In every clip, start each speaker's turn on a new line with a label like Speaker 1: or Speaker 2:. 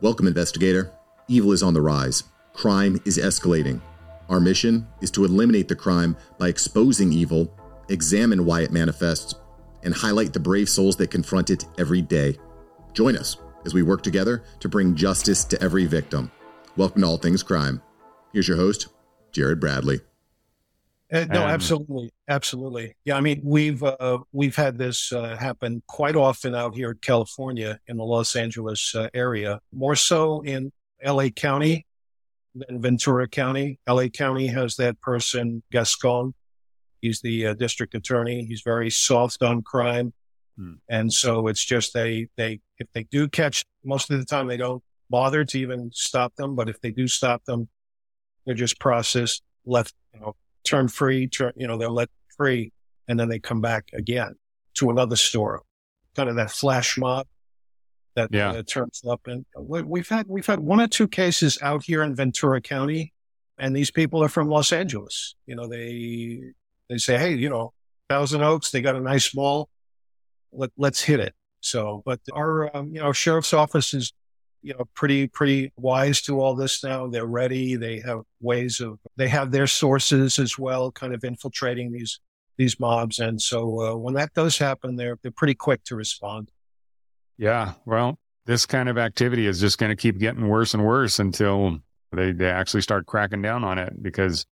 Speaker 1: Welcome, investigator. Evil is on the rise. Crime is escalating. Our mission is to eliminate the crime by exposing evil, examine why it manifests, and highlight the brave souls that confront it every day. Join us as we work together to bring justice to every victim. Welcome to All Things Crime. Here's your host, Jared Bradley.
Speaker 2: Uh, no, absolutely, absolutely. Yeah, I mean, we've uh, we've had this uh, happen quite often out here in California, in the Los Angeles uh, area, more so in L.A. County than Ventura County. L.A. County has that person Gascon. He's the uh, district attorney. He's very soft on crime, hmm. and so it's just they they if they do catch, most of the time they don't bother to even stop them. But if they do stop them, they're just processed, left, you know turn free, turn, you know, they're let free and then they come back again to another store. Kind of that flash mob that, yeah. that turns up. And we've had, we've had one or two cases out here in Ventura County and these people are from Los Angeles. You know, they, they say, Hey, you know, Thousand Oaks, they got a nice mall. Let, let's hit it. So, but our, um, you know, sheriff's office is you know, pretty, pretty wise to all this now. They're ready. They have ways of, they have their sources as well, kind of infiltrating these, these mobs. And so, uh, when that does happen, they're, they're pretty quick to respond.
Speaker 3: Yeah. Well, this kind of activity is just going to keep getting worse and worse until they, they actually start cracking down on it because,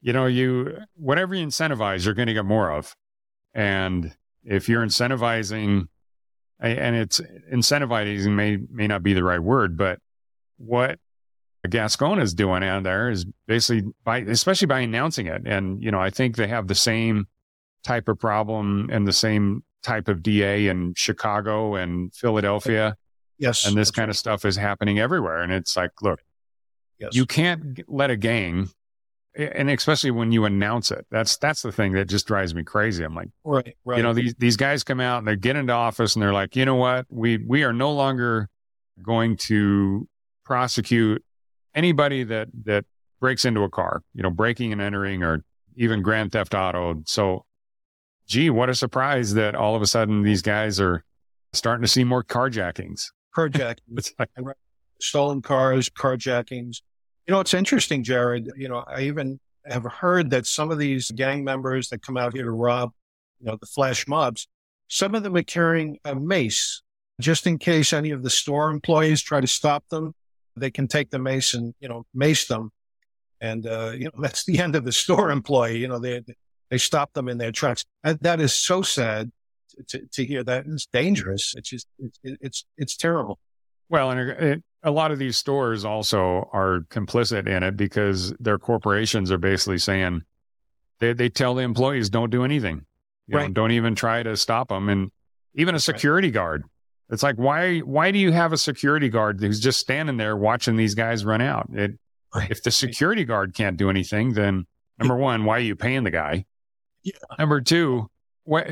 Speaker 3: you know, you, whatever you incentivize, you're going to get more of. And if you're incentivizing and it's incentivizing may may not be the right word, but what Gascon is doing out there is basically by especially by announcing it. And you know, I think they have the same type of problem and the same type of DA in Chicago and Philadelphia.
Speaker 2: Yes.
Speaker 3: And this kind right. of stuff is happening everywhere. And it's like, look, yes. you can't let a gang and especially when you announce it, that's that's the thing that just drives me crazy. I'm like,
Speaker 2: right, right.
Speaker 3: You know, these these guys come out and they get into office and they're like, you know what, we we are no longer going to prosecute anybody that that breaks into a car, you know, breaking and entering or even grand theft auto. So, gee, what a surprise that all of a sudden these guys are starting to see more carjackings.
Speaker 2: Carjackings, like, stolen cars, carjackings you know, it's interesting, Jared. You know, I even have heard that some of these gang members that come out here to rob, you know, the flash mobs, some of them are carrying a mace just in case any of the store employees try to stop them. They can take the mace and, you know, mace them. And, uh, you know, that's the end of the store employee. You know, they, they stop them in their tracks. And that is so sad to, to hear that. It's dangerous. It's just, it's, it's, it's terrible.
Speaker 3: Well, and it, a lot of these stores also are complicit in it because their corporations are basically saying they, they tell the employees don't do anything. You right. know, don't even try to stop them. And even a security right. guard. It's like, why, why do you have a security guard who's just standing there watching these guys run out? It, right. If the security guard can't do anything, then number one, why are you paying the guy? Yeah. Number two, what,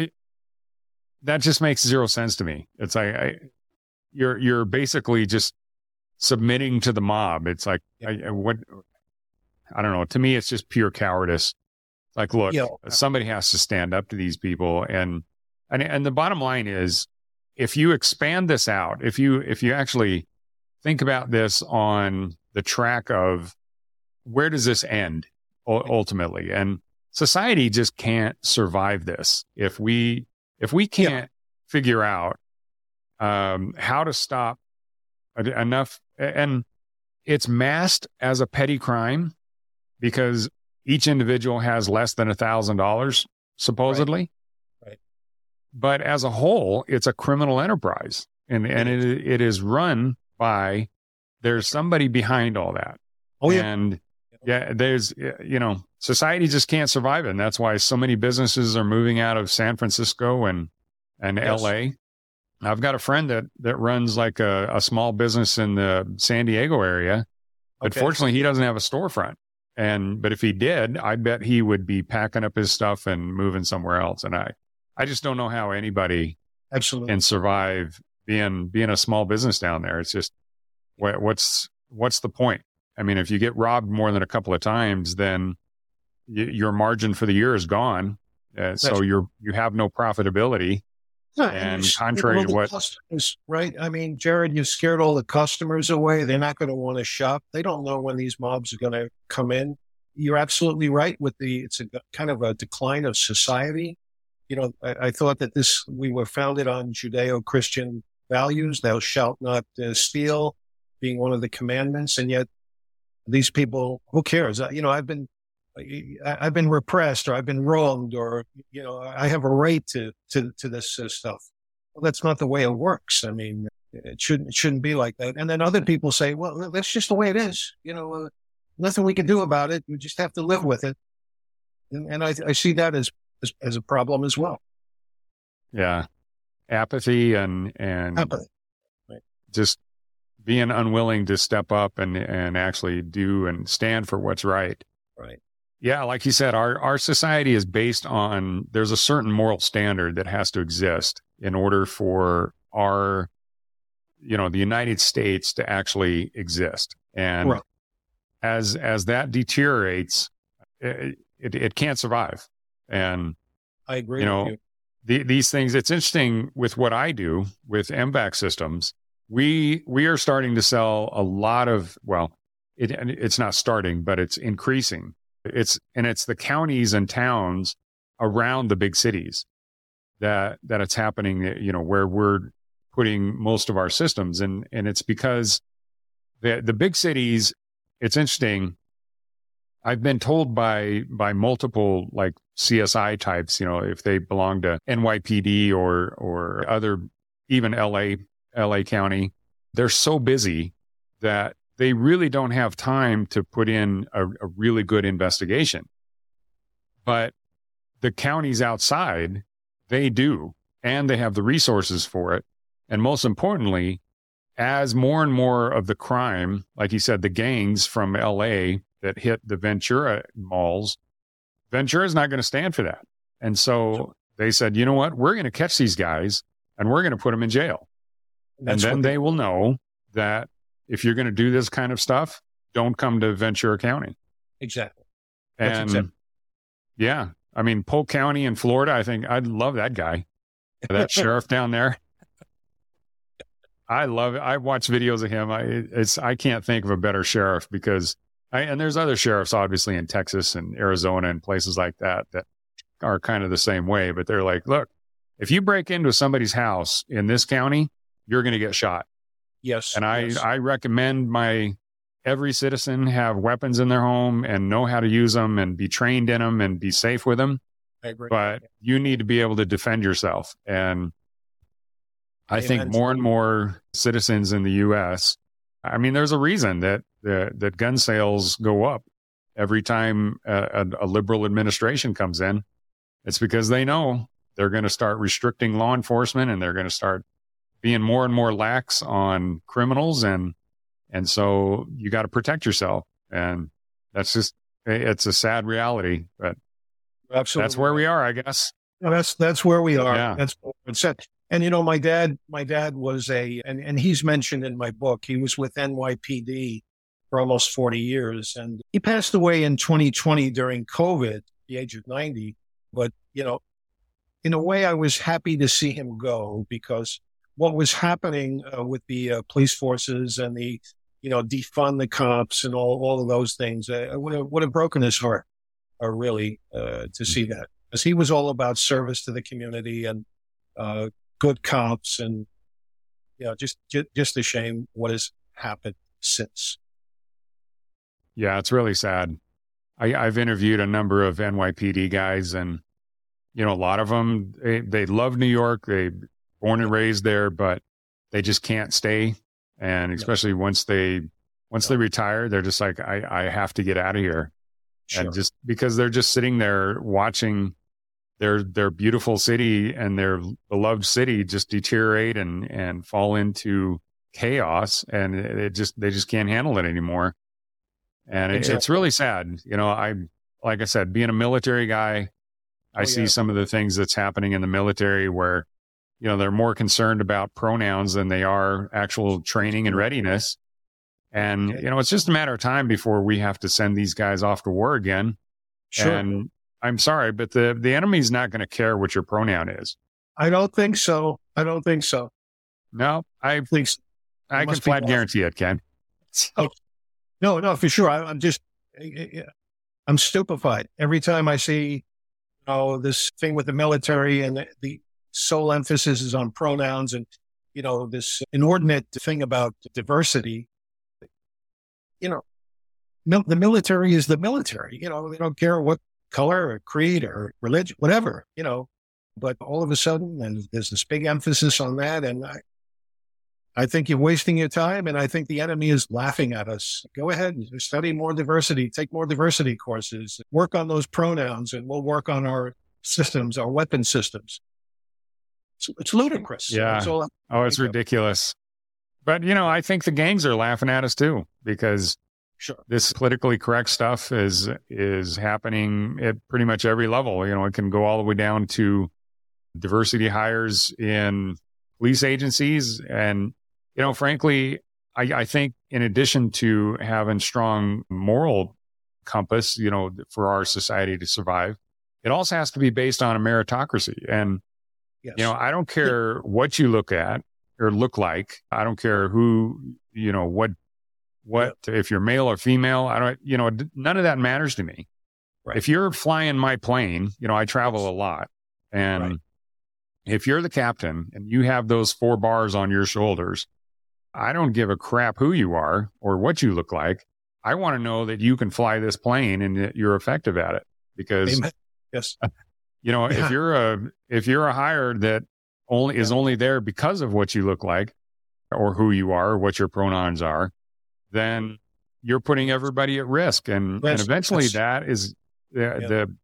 Speaker 3: that just makes zero sense to me. It's like, I, you're, you're basically just submitting to the mob. It's like, I, what, I don't know. To me, it's just pure cowardice. Like, look, somebody has to stand up to these people. And, and, and the bottom line is if you expand this out, if you, if you actually think about this on the track of where does this end ultimately? And society just can't survive this. If we, if we can't yeah. figure out, um, how to stop enough and it's masked as a petty crime because each individual has less than a thousand dollars supposedly right. right. but as a whole it's a criminal enterprise and and it, it is run by there's somebody behind all that
Speaker 2: oh yeah
Speaker 3: and yeah there's you know society just can't survive it and that's why so many businesses are moving out of san francisco and and yes. la I've got a friend that that runs like a, a small business in the San Diego area. But fortunately, he doesn't have a storefront. And but if he did, I bet he would be packing up his stuff and moving somewhere else. And I, I just don't know how anybody
Speaker 2: absolutely
Speaker 3: can survive being being a small business down there. It's just what, what's what's the point? I mean, if you get robbed more than a couple of times, then y- your margin for the year is gone. Uh, so you're you have no profitability And, and contrary to what
Speaker 2: customers, right? I mean, Jared, you've scared all the customers away. They're not going to want to shop. They don't know when these mobs are going to come in. You're absolutely right with the, it's a kind of a decline of society. You know, I, I thought that this, we were founded on Judeo-Christian values. Thou shalt not uh, steal being one of the commandments. And yet these people, who cares? You know, I've been, I've been repressed or I've been wronged or, you know, I have a right to, to, to this uh, stuff. Well, that's not the way it works. I mean, it shouldn't, it shouldn't be like that. And then other people say, well, that's just the way it is. You know, uh, nothing we can do about it. We just have to live with it. And, and I, I see that as, as, as a problem as well.
Speaker 3: Yeah. Apathy and, and Apathy. Right. just being unwilling to step up and, and actually do and stand for what's right.
Speaker 2: Right.
Speaker 3: Yeah, like you said, our our society is based on there's a certain moral standard that has to exist in order for our you know the United States to actually exist. And right. as as that deteriorates, it, it, it can't survive. And
Speaker 2: I agree.
Speaker 3: You know,
Speaker 2: you.
Speaker 3: The, these things. It's interesting with what I do with MVAC systems. We we are starting to sell a lot of well, it, it's not starting, but it's increasing it's and it's the counties and towns around the big cities that that it's happening. You know where we're putting most of our systems, and and it's because the the big cities. It's interesting. I've been told by by multiple like CSI types, you know, if they belong to NYPD or or other even LA LA County, they're so busy that they really don't have time to put in a, a really good investigation. But the counties outside, they do, and they have the resources for it. And most importantly, as more and more of the crime, like you said, the gangs from LA that hit the Ventura malls, Ventura is not going to stand for that. And so they said, you know what? We're going to catch these guys and we're going to put them in jail. That's and then they, they will know that if you're going to do this kind of stuff, don't come to Ventura County.
Speaker 2: Exactly.
Speaker 3: That's and exactly. yeah, I mean, Polk County in Florida, I think I'd love that guy, that sheriff down there. I love it. I watch videos of him. I it's I can't think of a better sheriff because I, and there's other sheriffs obviously in Texas and Arizona and places like that that are kind of the same way, but they're like, look, if you break into somebody's house in this county, you're going to get shot.
Speaker 2: Yes.
Speaker 3: And I,
Speaker 2: yes.
Speaker 3: I recommend my every citizen have weapons in their home and know how to use them and be trained in them and be safe with them.
Speaker 2: I agree.
Speaker 3: But you need to be able to defend yourself. And I Amen. think more and more citizens in the U.S. I mean, there's a reason that that, that gun sales go up every time a, a liberal administration comes in. It's because they know they're going to start restricting law enforcement and they're going to start being more and more lax on criminals and and so you got to protect yourself and that's just it's a sad reality but
Speaker 2: absolutely
Speaker 3: that's where we are i guess.
Speaker 2: That's that's where we are. Yeah. that's what said. And you know my dad my dad was a and, and he's mentioned in my book he was with nypd for almost 40 years and he passed away in 2020 during covid the age of 90 but you know in a way i was happy to see him go because what was happening uh, with the uh, police forces and the, you know, defund the cops and all, all of those things. Uh, would, have, would have broken his heart, uh, really, uh, to see that. Because he was all about service to the community and uh, good cops and, you know, just, just, just a shame what has happened since.
Speaker 3: Yeah, it's really sad. I, I've interviewed a number of NYPD guys and, you know, a lot of them, they, they love New York. They born and raised there, but they just can't stay. And especially once they once they retire, they're just like, I, I have to get out of here. Sure. And just because they're just sitting there watching their their beautiful city and their beloved city just deteriorate and and fall into chaos and it just they just can't handle it anymore and exactly. it's really sad you know i like i said being a military guy i oh, see yeah. some of the things that's happening in the military where you know, they're more concerned about pronouns than they are actual training and readiness. And, you know, it's just a matter of time before we have to send these guys off to war again. Sure. And I'm sorry, but the, the enemy's not going to care what your pronoun is.
Speaker 2: I don't think so. I don't think so.
Speaker 3: No, I think so. I can flat guarantee it, Ken.
Speaker 2: So. Oh, no, no, for sure. I, am just, I'm stupefied every time I see, you know, this thing with the military and the, the sole emphasis is on pronouns and, you know, this inordinate thing about diversity. You know, mil- the military is the military. You know, they don't care what color or creed or religion, whatever, you know. But all of a sudden, and there's this big emphasis on that. And I, I think you're wasting your time. And I think the enemy is laughing at us. Go ahead, and study more diversity, take more diversity courses, work on those pronouns, and we'll work on our systems, our weapon systems. It's, it's ludicrous.
Speaker 3: Yeah. oh, it's ridiculous. But, you know, I think the gangs are laughing at us too, because
Speaker 2: Sure.
Speaker 3: This politically correct stuff is is happening at pretty much every level. You know, it can go all the way down to diversity hires in police agencies, and you know, frankly, I, I think in addition to having strong moral compass, you know, for our society to survive, it also has to be based on a meritocracy. And yes. you know, I don't care what you look at or look like. I don't care who, you know, what what yep. if you're male or female i don't you know none of that matters to me right. if you're flying my plane you know i travel a lot and right. if you're the captain and you have those four bars on your shoulders i don't give a crap who you are or what you look like i want to know that you can fly this plane and that you're effective at it because
Speaker 2: Amen. yes
Speaker 3: you know yeah. if you're a if you're a hire that only is only there because of what you look like or who you are or what your pronouns are then you're putting everybody at risk. And, and eventually that is the, yeah. the,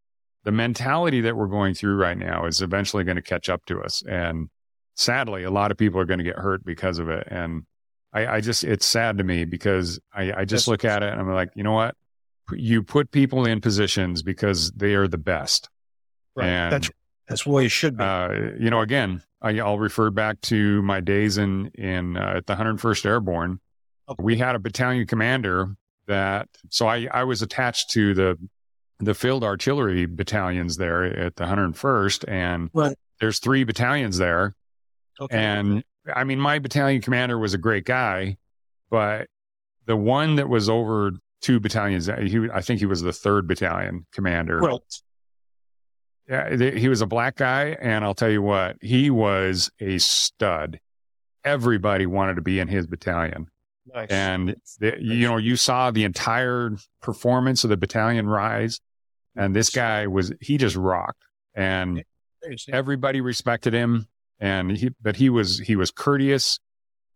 Speaker 3: the mentality that we're going through right now is eventually going to catch up to us. And sadly, a lot of people are going to get hurt because of it. And I, I just, it's sad to me because I, I just look at it and I'm like, you know what? You put people in positions because they are the best.
Speaker 2: Right. And, that's, that's the way it should be.
Speaker 3: Uh, you know, again, I, will refer back to my days in, in, uh, at the 101st Airborne we had a battalion commander that, so I, I was attached to the, the field artillery battalions there at the 101st and right. there's three battalions there. Okay. And I mean, my battalion commander was a great guy, but the one that was over two battalions, he, I think he was the third battalion commander.
Speaker 2: Well,
Speaker 3: yeah, he was a black guy. And I'll tell you what, he was a stud. Everybody wanted to be in his battalion. Nice. And the, you know, you saw the entire performance of the battalion rise, and this guy was he just rocked, and everybody respected him. And he, but he was he was courteous,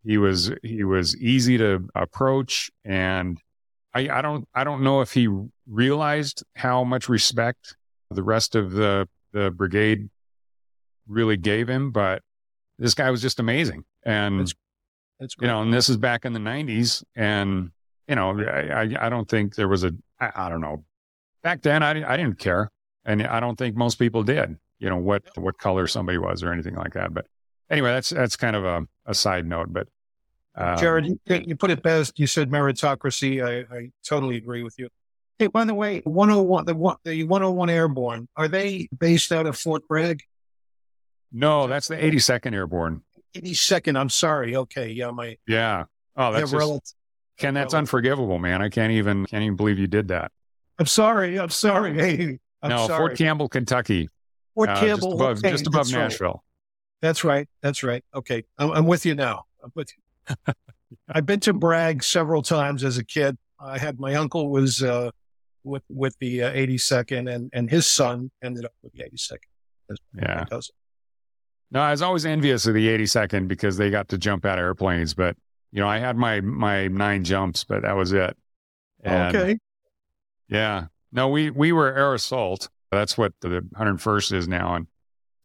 Speaker 3: he was he was easy to approach, and I, I don't I don't know if he realized how much respect the rest of the the brigade really gave him, but this guy was just amazing. And That's that's great. You know, and this is back in the 90s. And, you know, I, I don't think there was a, I, I don't know. Back then, I, I didn't care. And I don't think most people did, you know, what, what color somebody was or anything like that. But anyway, that's, that's kind of a, a side note. But,
Speaker 2: um, Jared, you, you, put it best. You said meritocracy. I, I totally agree with you. Hey, by the way, 101, the, the 101 Airborne, are they based out of Fort Bragg?
Speaker 3: No, that's the 82nd Airborne.
Speaker 2: 82nd. I'm sorry. Okay. Yeah. My,
Speaker 3: yeah. Oh, that's just, relative, Ken, that's relative. unforgivable, man. I can't even, can't even believe you did that.
Speaker 2: I'm sorry. I'm sorry. Hey, I'm
Speaker 3: no,
Speaker 2: sorry.
Speaker 3: Fort Campbell, Kentucky.
Speaker 2: Fort uh, Campbell.
Speaker 3: Just above, okay, just above Nashville. Right.
Speaker 2: That's right. That's right. Okay. I'm, I'm with you now. I'm with you. I've been to Bragg several times as a kid. I had my uncle was, uh, with, with the uh, 82nd and, and his son ended up with the 82nd.
Speaker 3: Yeah. No, I was always envious of the 82nd because they got to jump out of airplanes. But you know, I had my my nine jumps, but that was it.
Speaker 2: And okay.
Speaker 3: Yeah. No, we we were air assault. That's what the 101st is now, and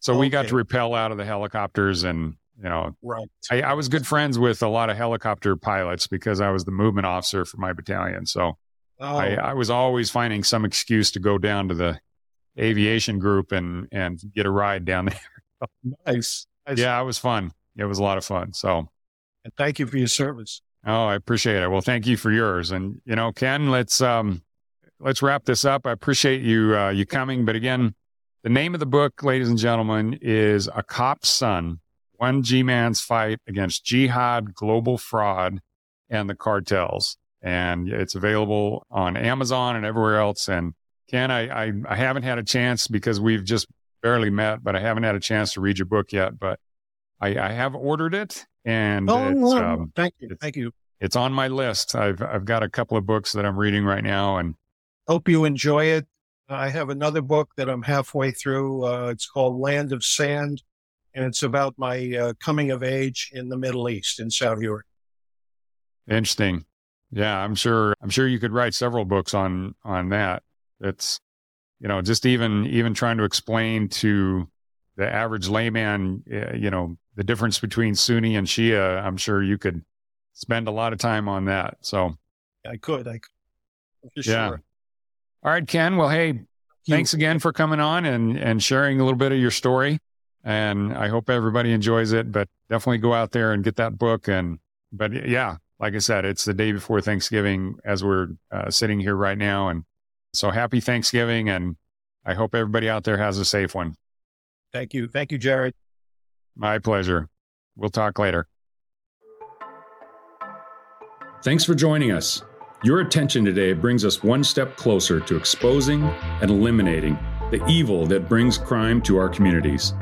Speaker 3: so okay. we got to repel out of the helicopters and you know,
Speaker 2: right.
Speaker 3: I, I, was good friends with a lot of helicopter pilots because I was the movement officer for my battalion. So oh. I, I, was always finding some excuse to go down to the aviation group and and get a ride down there.
Speaker 2: nice. nice.
Speaker 3: Yeah, it was fun. It was a lot of fun. So,
Speaker 2: and thank you for your service.
Speaker 3: Oh, I appreciate it. Well, thank you for yours. And you know, Ken, let's um, let's wrap this up. I appreciate you uh, you coming. But again, The name of the book, ladies and gentlemen, is A Cop's Son One G Man's Fight Against Jihad, Global Fraud, and the Cartels. And it's available on Amazon and everywhere else. And Ken, I, I, I haven't had a chance because we've just barely met, but I haven't had a chance to read your book yet. But I, I have ordered it, and
Speaker 2: oh, um, thank you, thank you.
Speaker 3: It's on my list. I've I've got a couple of books that I'm reading right now, and
Speaker 2: hope you enjoy it. I have another book that I'm halfway through. Uh, it's called Land of Sand, and it's about my uh, coming of age in the Middle East in South Europe.
Speaker 3: Interesting. Yeah, I'm sure. I'm sure you could write several books on on that. It's you know just even even trying to explain to the average layman, uh, you know, the difference between Sunni and Shia. I'm sure you could spend a lot of time on that. So
Speaker 2: I could. I could.
Speaker 3: yeah. Sure. All right, Ken. Well, hey, thanks again for coming on and, and sharing a little bit of your story. And I hope everybody enjoys it, but definitely go out there and get that book. And, but yeah, like I said, it's the day before Thanksgiving as we're uh, sitting here right now. And so happy Thanksgiving. And I hope everybody out there has a safe one.
Speaker 2: Thank you. Thank you, Jared.
Speaker 3: My pleasure. We'll talk later. Thanks for joining us. Your attention today brings us one step closer to exposing and eliminating the evil that brings crime to our communities.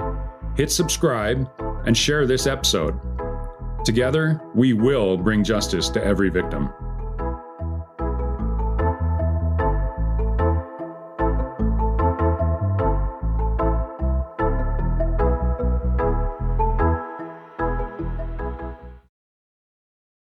Speaker 3: Hit subscribe and share this episode. Together, we will bring justice to every victim.